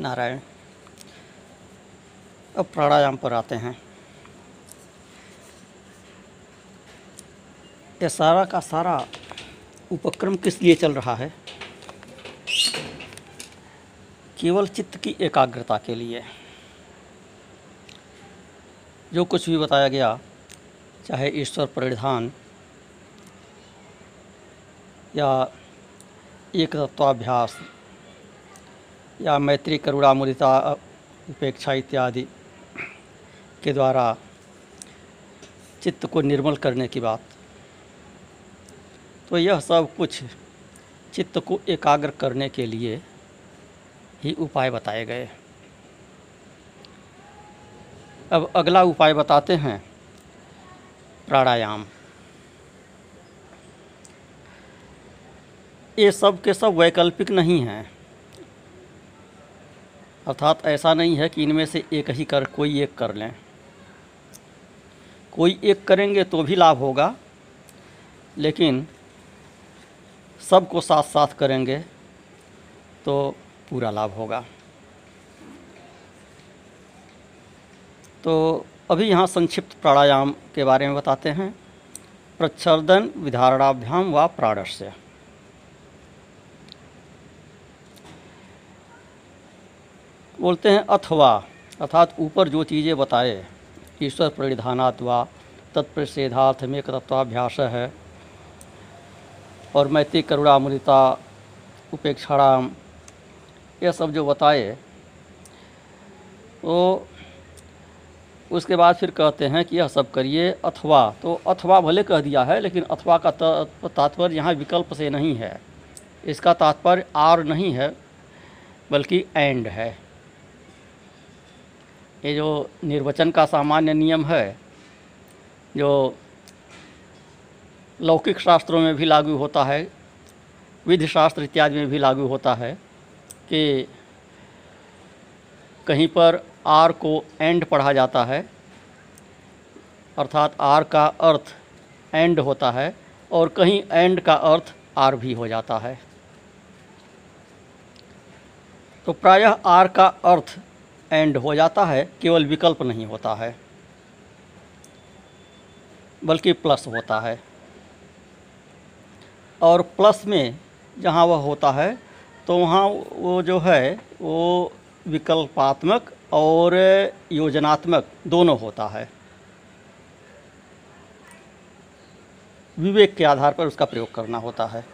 नारायण, अब प्राणायाम पर आते हैं। ये सारा का सारा उपक्रम किस लिए चल रहा है? केवल चित्त की एकाग्रता के लिए। जो कुछ भी बताया गया, चाहे ईश्वर परिधान या एक तत्वाभ्यास या मैत्री करुणा मुदिता उपेक्षा इत्यादि के द्वारा चित्त को निर्मल करने की बात। तो यह सब कुछ चित्त को एकाग्र करने के लिए ही उपाय बताए गए। अब अगला उपाय बताते हैं। प्राणायाम। ये सब के सब वैकल्पिक नहीं हैं। अर्थात ऐसा नहीं है कि इनमें से एक ही कर, कोई एक कर लें। कोई एक करेंगे तो भी लाभ होगा, लेकिन सबको साथ साथ करेंगे तो पूरा लाभ होगा। तो अभी यहाँ संक्षिप्त प्राणायाम के बारे में बताते हैं। प्रच्छर्दन, विधारणाभ्याम व प्राणस्य बोलते हैं अथवा, अर्थात ऊपर जो चीज़ें बताए, ईश्वर परिधानात् वा तत्प्रसेधार्थ में तत्वाभ्यास है और मैत्री करुणा मुदिता उपेक्षाराम ये सब जो बताए तो उसके बाद फिर कहते हैं कि यह सब करिए अथवा तो अथवा भले कह दिया है, लेकिन अथवा का तात्पर्य यहाँ विकल्प से नहीं है। इसका तात्पर्य आर नहीं है, बल्कि एंड है। ये जो निर्वचन का सामान्य नियम है, जो लौकिक शास्त्रों में भी लागू होता है विधि शास्त्र इत्यादि में भी लागू होता है कि कहीं पर आर को एंड पढ़ा जाता है, अर्थात आर का अर्थ एंड होता है और कहीं एंड का अर्थ आर भी हो जाता है। तो प्रायः आर का अर्थ एंड हो जाता है, केवल विकल्प नहीं होता है, बल्कि प्लस होता है। और प्लस में जहाँ वह होता है तो वहाँ वो जो है, वो विकल्पात्मक और योजनात्मक दोनों होता है। विवेक के आधार पर उसका प्रयोग करना होता है।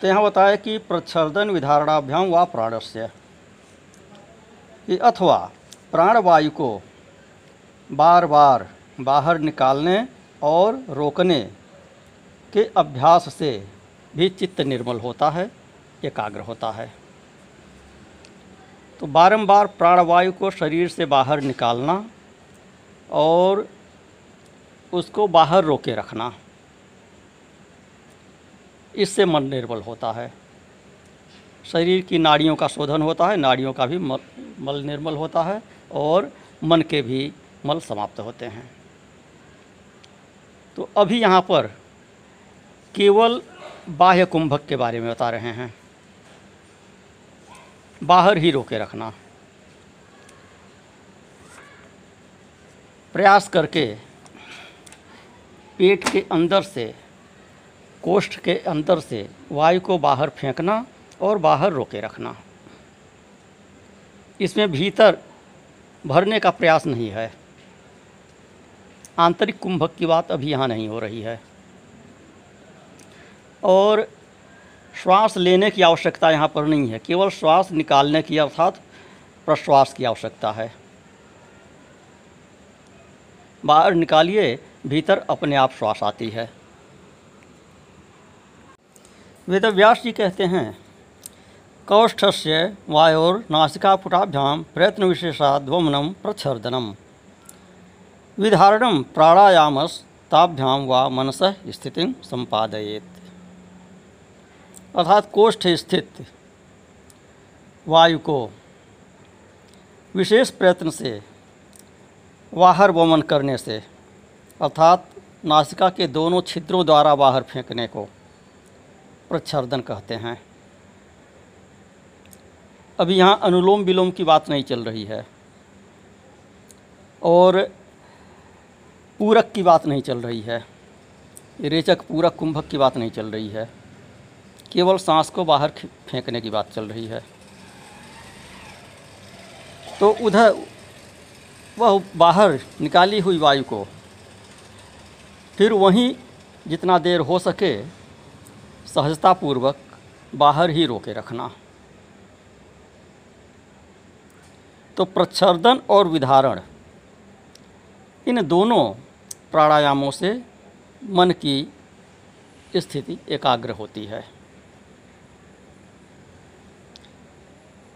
तो यहाँ बताया कि प्रच्छर्दन विधारणाभ्याम व प्राणस्य। कि अथवा प्राणवायु को बार बार बाहर निकालने और रोकने के अभ्यास से भी चित्त निर्मल होता है, एकाग्र होता है। तो बारंबार प्राणवायु को शरीर से बाहर निकालना और उसको बाहर रोके रखना, इससे मन निर्बल होता है। शरीर की नाड़ियों का शोधन होता है, नाड़ियों का भी मल मल निर्मल होता है और मन के भी मल समाप्त होते हैं। तो अभी यहाँ पर केवल बाह्य कुंभक के बारे में बता रहे हैं। बाहर ही रोके रखना। प्रयास करके पेट के अंदर से, कोष्ठ के अंदर से वायु को बाहर फेंकना और बाहर रोके रखना। इसमें भीतर भरने का प्रयास नहीं है। आंतरिक कुंभक की बात अभी यहाँ नहीं हो रही है। और श्वास लेने की आवश्यकता यहाँ पर नहीं है। केवल श्वास निकालने की अर्थात प्रश्वास की आवश्यकता है। बाहर निकालिए, भीतर अपने आप श्वास आती है। वेदव्यास जी कहते हैं कौष्ठ से वायोर नासिकापुटाभ्याम प्रयत्न विशेषाद्वमनम प्रच्छर्दनम। विधारणम प्राणायामस ताभ्याम व मनस स्थिति संपादयेत अर्थात कोष्ठ स्थित वायु को विशेष प्रयत्न से बाहर वमन करने से, अर्थात नासिका के दोनों छिद्रों द्वारा बाहर फेंकने को प्रच्छर्दन कहते हैं। अभी यहाँ अनुलोम विलोम की बात नहीं चल रही है। और पूरक की बात नहीं चल रही है। रेचक पूरक कुंभक की बात नहीं चल रही है। केवल सांस को बाहर फेंकने की बात चल रही है। तो उधर वह बाहर निकाली हुई वायु को, फिर वहीं जितना देर हो सके सहजतापूर्वक बाहर ही रोके रखना। तो प्रच्छर्दन और विधारण, इन दोनों प्राणायामों से मन की स्थिति एकाग्र होती है।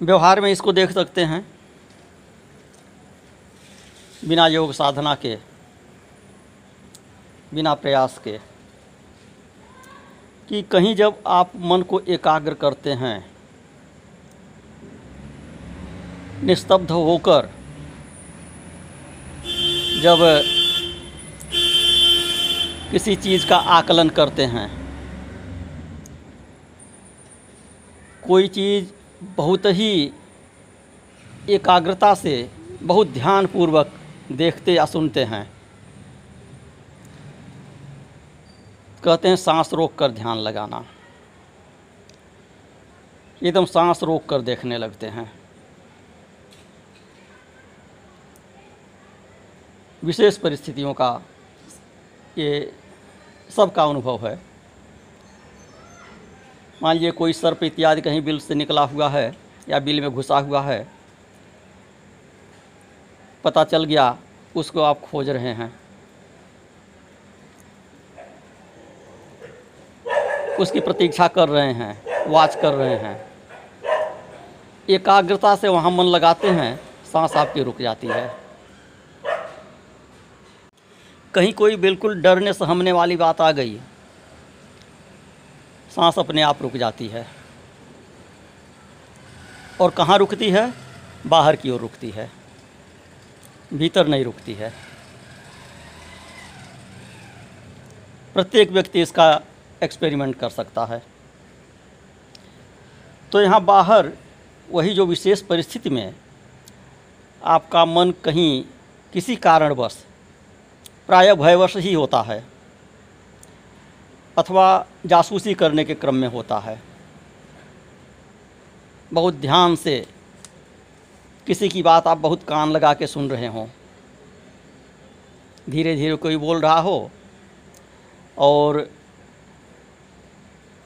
व्यवहार में इसको देख सकते हैं। बिना योग साधना के, बिना प्रयास के, कि कहीं जब आप मन को एकाग्र करते हैं निस्तब्ध होकर जब किसी चीज़ का आकलन करते हैं, कोई चीज़ बहुत ही एकाग्रता से, बहुत ध्यानपूर्वक देखते या सुनते हैं, कहते हैं सांस रोक कर ध्यान लगाना। एकदम सांस रोक कर देखने लगते हैं। विशेष परिस्थितियों का ये सबका अनुभव है। मान लीजिए कोई सर्प इत्यादि कहीं बिल से निकला हुआ है या बिल में घुसा हुआ है, पता चल गया, उसको आप खोज रहे हैं। उसकी प्रतीक्षा कर रहे हैं, वाच कर रहे हैं। एकाग्रता से वहाँ मन लगाते हैं, सांस आपकी रुक जाती है। कहीं कोई बिल्कुल डरने सहमने वाली बात आ गई सांस अपने आप रुक जाती है। और कहाँ रुकती है? बाहर की ओर रुकती है। भीतर नहीं रुकती है। प्रत्येक व्यक्ति इसका एक्सपेरिमेंट कर सकता है। तो यहाँ बाहर, वही जो विशेष परिस्थिति में आपका मन कहीं किसी कारणवश प्राय भयवश ही होता है, अथवा जासूसी करने के क्रम में होता है। बहुत ध्यान से किसी की बात आप बहुत कान लगा के सुन रहे हों। धीरे धीरे कोई बोल रहा हो और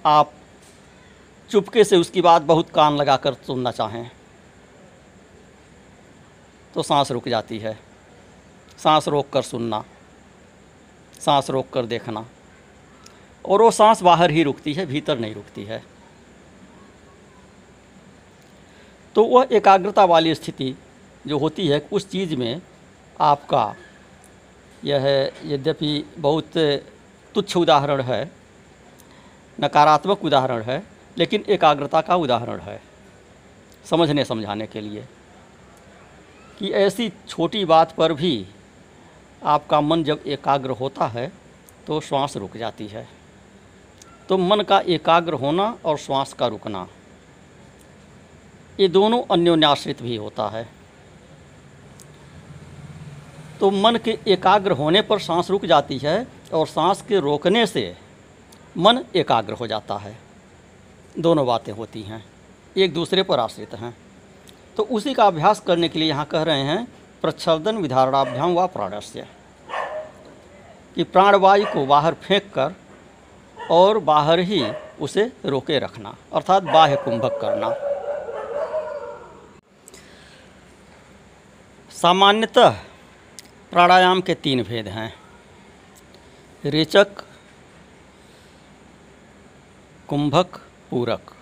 आप चुपके से उसकी बात बहुत कान लगा कर सुनना चाहें तो सांस रुक जाती है। सांस रोक कर सुनना। सांस रोक कर देखना। और वो सांस बाहर ही रुकती है, भीतर नहीं रुकती है। तो वह एकाग्रता वाली स्थिति जो होती है, उस चीज़ में आपका यह यद्यपि बहुत तुच्छ उदाहरण है, नकारात्मक उदाहरण है, लेकिन एकाग्रता का उदाहरण है समझने समझाने के लिए। कि ऐसी छोटी बात पर भी आपका मन जब एकाग्र होता है तो श्वास रुक जाती है। तो मन का एकाग्र होना और श्वास का रुकना, ये दोनों अन्योन्याश्रित भी होता है। तो मन के एकाग्र होने पर सांस रुक जाती है और सांस के रोकने से मन एकाग्र हो जाता है। दोनों बातें होती हैं, एक दूसरे पर आश्रित हैं। तो उसी का अभ्यास करने के लिए यहाँ कह रहे हैं प्रच्छर्दन विधारणाभ्याम व प्राणस्य। कि प्राणवायु को बाहर फेंक कर और बाहर ही उसे रोके रखना, अर्थात बाह्य कुंभक करना। सामान्यतः प्राणायाम के तीन भेद हैं। रेचक, कुंभक, पूरक।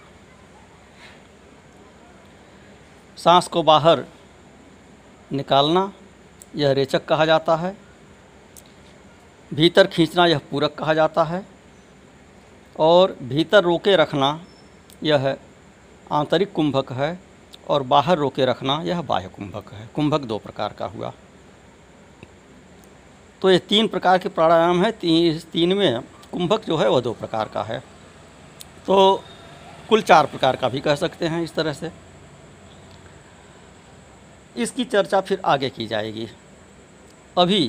सांस को बाहर निकालना यह रेचक कहा जाता है। भीतर खींचना यह पूरक कहा जाता है। और भीतर रोके रखना यह आंतरिक कुंभक है और बाहर रोके रखना यह बाह्य कुंभक है। कुंभक दो प्रकार का हुआ। तो ये तीन प्रकार के प्राणायाम है। तीन तीन में कुंभक जो है वह दो प्रकार का है। तो कुल चार प्रकार का भी कह सकते हैं इस तरह से। इसकी चर्चा फिर आगे की जाएगी। अभी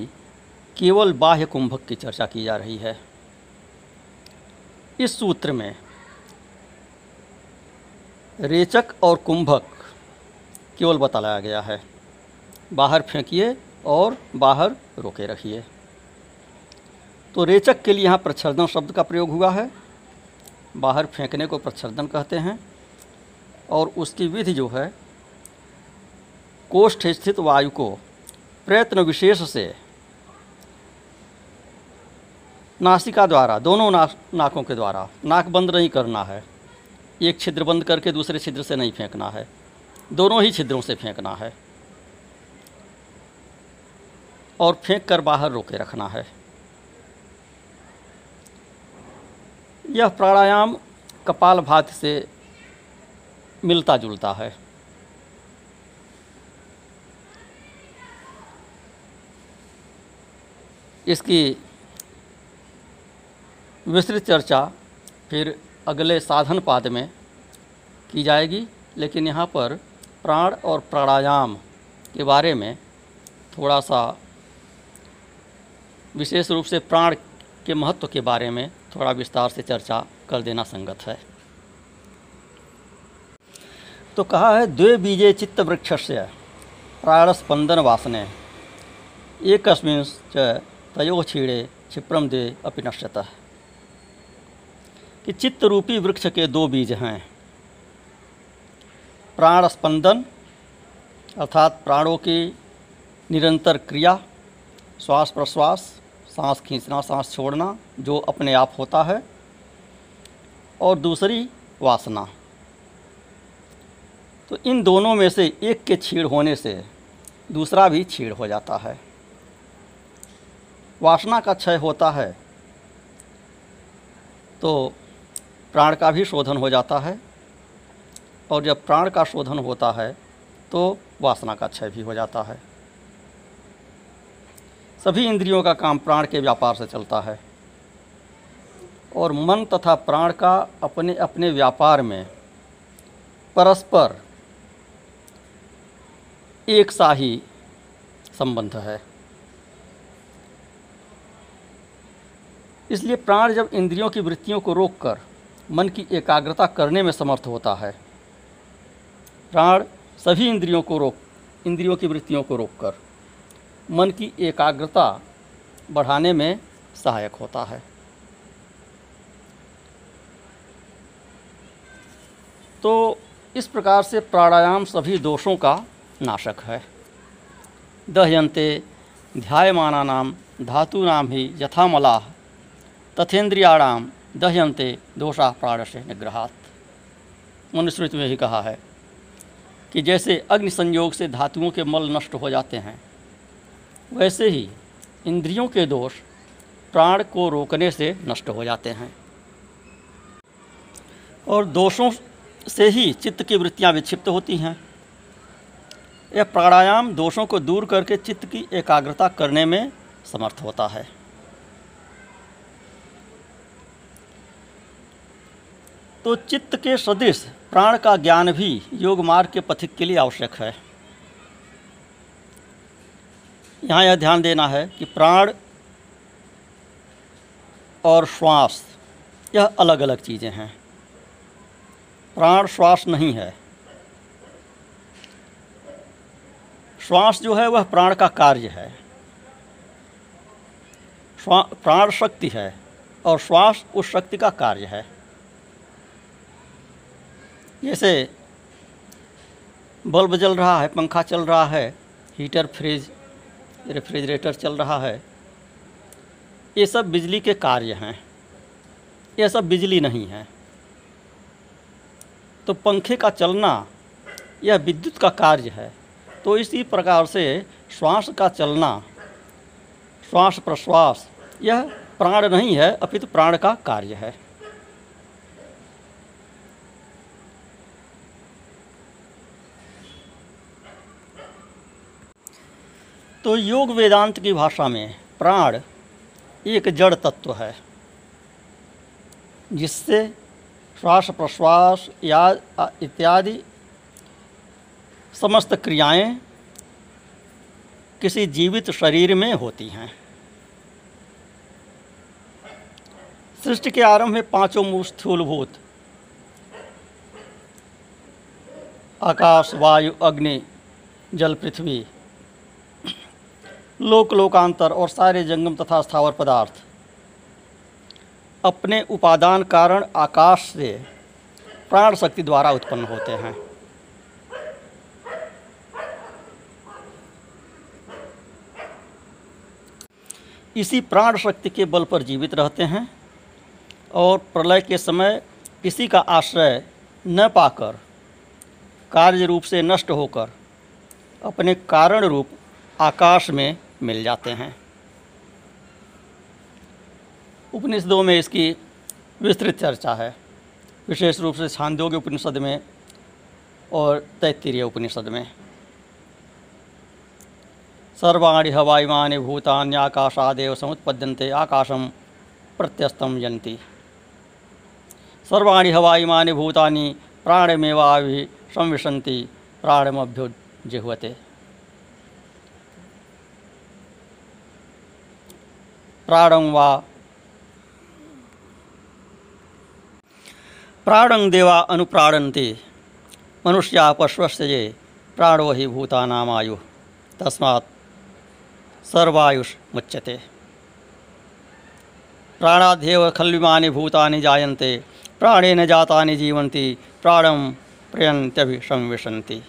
केवल बाह्य कुंभक की चर्चा की जा रही है। इस सूत्र में रेचक और कुंभक केवल बताया गया है। बाहर फेंकिए और बाहर रोके रखिए। तो रेचक के लिए यहाँ प्रच्छर्दन शब्द का प्रयोग हुआ है। बाहर फेंकने को प्रच्छर्दन कहते हैं और उसकी विधि जो है कोष्ठ स्थित वायु को प्रयत्न विशेष से नासिका द्वारा, दोनों नाक नाकों के द्वारा, नाक बंद नहीं करना है, एक छिद्र बंद करके दूसरे छिद्र से नहीं फेंकना है, दोनों ही छिद्रों से फेंकना है, और फेंक कर बाहर रोके रखना है। यह प्राणायाम कपाल भात से मिलता जुलता है। इसकी विस्तृत चर्चा फिर अगले साधन पाद में की जाएगी, लेकिन यहाँ पर प्राण और प्राणायाम के बारे में थोड़ा सा विशेष रूप से प्राण के महत्व के बारे में थोड़ा विस्तार से चर्चा कर देना संगत है। तो कहा है, द्वे बीजे चित्त वृक्ष से प्राणस्पंदन वासने एक तयो छीड़े क्षिप्रम दे अपि नश्यतः कि चित्त रूपी वृक्ष के दो बीज हैं। प्राण स्पंदन अर्थात प्राणों की निरंतर क्रिया, श्वास प्रश्वास, सांस खींचना, सांस छोड़ना, जो अपने आप होता है, और दूसरी वासना। तो इन दोनों में से एक के छीड़ होने से दूसरा भी छीड़ हो जाता है। वासना का क्षय होता है तो प्राण का भी शोधन हो जाता है, और जब प्राण का शोधन होता है तो वासना का क्षय भी हो जाता है। सभी इंद्रियों का काम प्राण के व्यापार से चलता है, और मन तथा प्राण का अपने अपने व्यापार में परस्पर एक सा ही संबंध है। इसलिए प्राण जब इंद्रियों की वृत्तियों को रोककर मन की एकाग्रता करने में समर्थ होता है, प्राण सभी इंद्रियों को रोक, इंद्रियों की वृत्तियों को रोककर मन की एकाग्रता बढ़ाने में सहायक होता है। तो इस प्रकार से प्राणायाम सभी दोषों का नाशक है। दह्यंते ध्यायमाना नाम धातु नाम ही यथामलाह तथेन्द्रियाणाम दह्यंते दोषा प्राण से निग्रहात। मनुस्मृति में ही कहा है कि जैसे अग्नि संयोग से धातुओं के मल नष्ट हो जाते हैं, वैसे ही इंद्रियों के दोष प्राण को रोकने से नष्ट हो जाते हैं। और दोषों से ही चित्त की वृत्तियाँ विक्षिप्त होती हैं। यह प्राणायाम दोषों को दूर करके चित्त की एकाग्रता करने में समर्थ होता है। तो चित्त के सदृश प्राण का ज्ञान भी योग मार्ग के पथिक के लिए आवश्यक है। यहाँ यह ध्यान देना है कि प्राण और श्वास, यह अलग अलग चीज़ें हैं। प्राण श्वास नहीं है। श्वास जो है वह प्राण का कार्य है। प्राण शक्ति है और श्वास उस शक्ति का कार्य है। जैसे बल्ब जल रहा है, पंखा चल रहा है, हीटर, फ्रिज, रेफ्रिजरेटर चल रहा है, ये सब बिजली के कार्य हैं। ये सब बिजली नहीं है। तो पंखे का चलना, यह विद्युत का कार्य है। तो इसी प्रकार से श्वास का चलना, श्वास प्रश्वास, यह प्राण नहीं है, अपितु प्राण का कार्य है। तो योग वेदांत की भाषा में प्राण एक जड़ तत्व है, जिससे श्वास प्रश्वास या इत्यादि समस्त क्रियाएँ किसी जीवित शरीर में होती हैं। सृष्टि के आरंभ में पाँचों मूल स्थूलभूत, आकाश, वायु, अग्नि, जल, पृथ्वी लोक लोकांतर और सारे जंगम तथा स्थावर पदार्थ। अपने उपादान कारण आकाश से प्राण शक्ति द्वारा उत्पन्न होते हैं। इसी प्राण शक्ति के बल पर जीवित रहते हैं और प्रलय के समय इसी का आश्रय न पाकर, कार्य रूप से नष्ट होकर, अपने कारण रूप आकाश में मिल जाते हैं। उपनिषदों में इसकी विस्तृत चर्चा है। विशेष रूप से छांदोग्य उपनिषद में और तैत्तिरीय उपनिषद में। सर्वाणी हवाईमानि भूतान्याकाशादेव समुत्पद्यन्ते आकाशम प्रत्यस्तम यन्ति। सर्वाणी भूतानि प्राणमेवाभि संविशन्ति प्राणमभ्युजिह्वते प्राणं वा। प्राणं देवा अनुप्राणन्ति। मनुष्या पश्वस्य ये प्राणो हि भूतानामायुः। तस्मात् सर्वायुष मुच्यते। प्राणाध्येव खल्विमानि भूतानि जायन्ते। प्राणेन जातानि जीवन्ति। प्राणं प्रयन्त्यभिसंविशन्ति।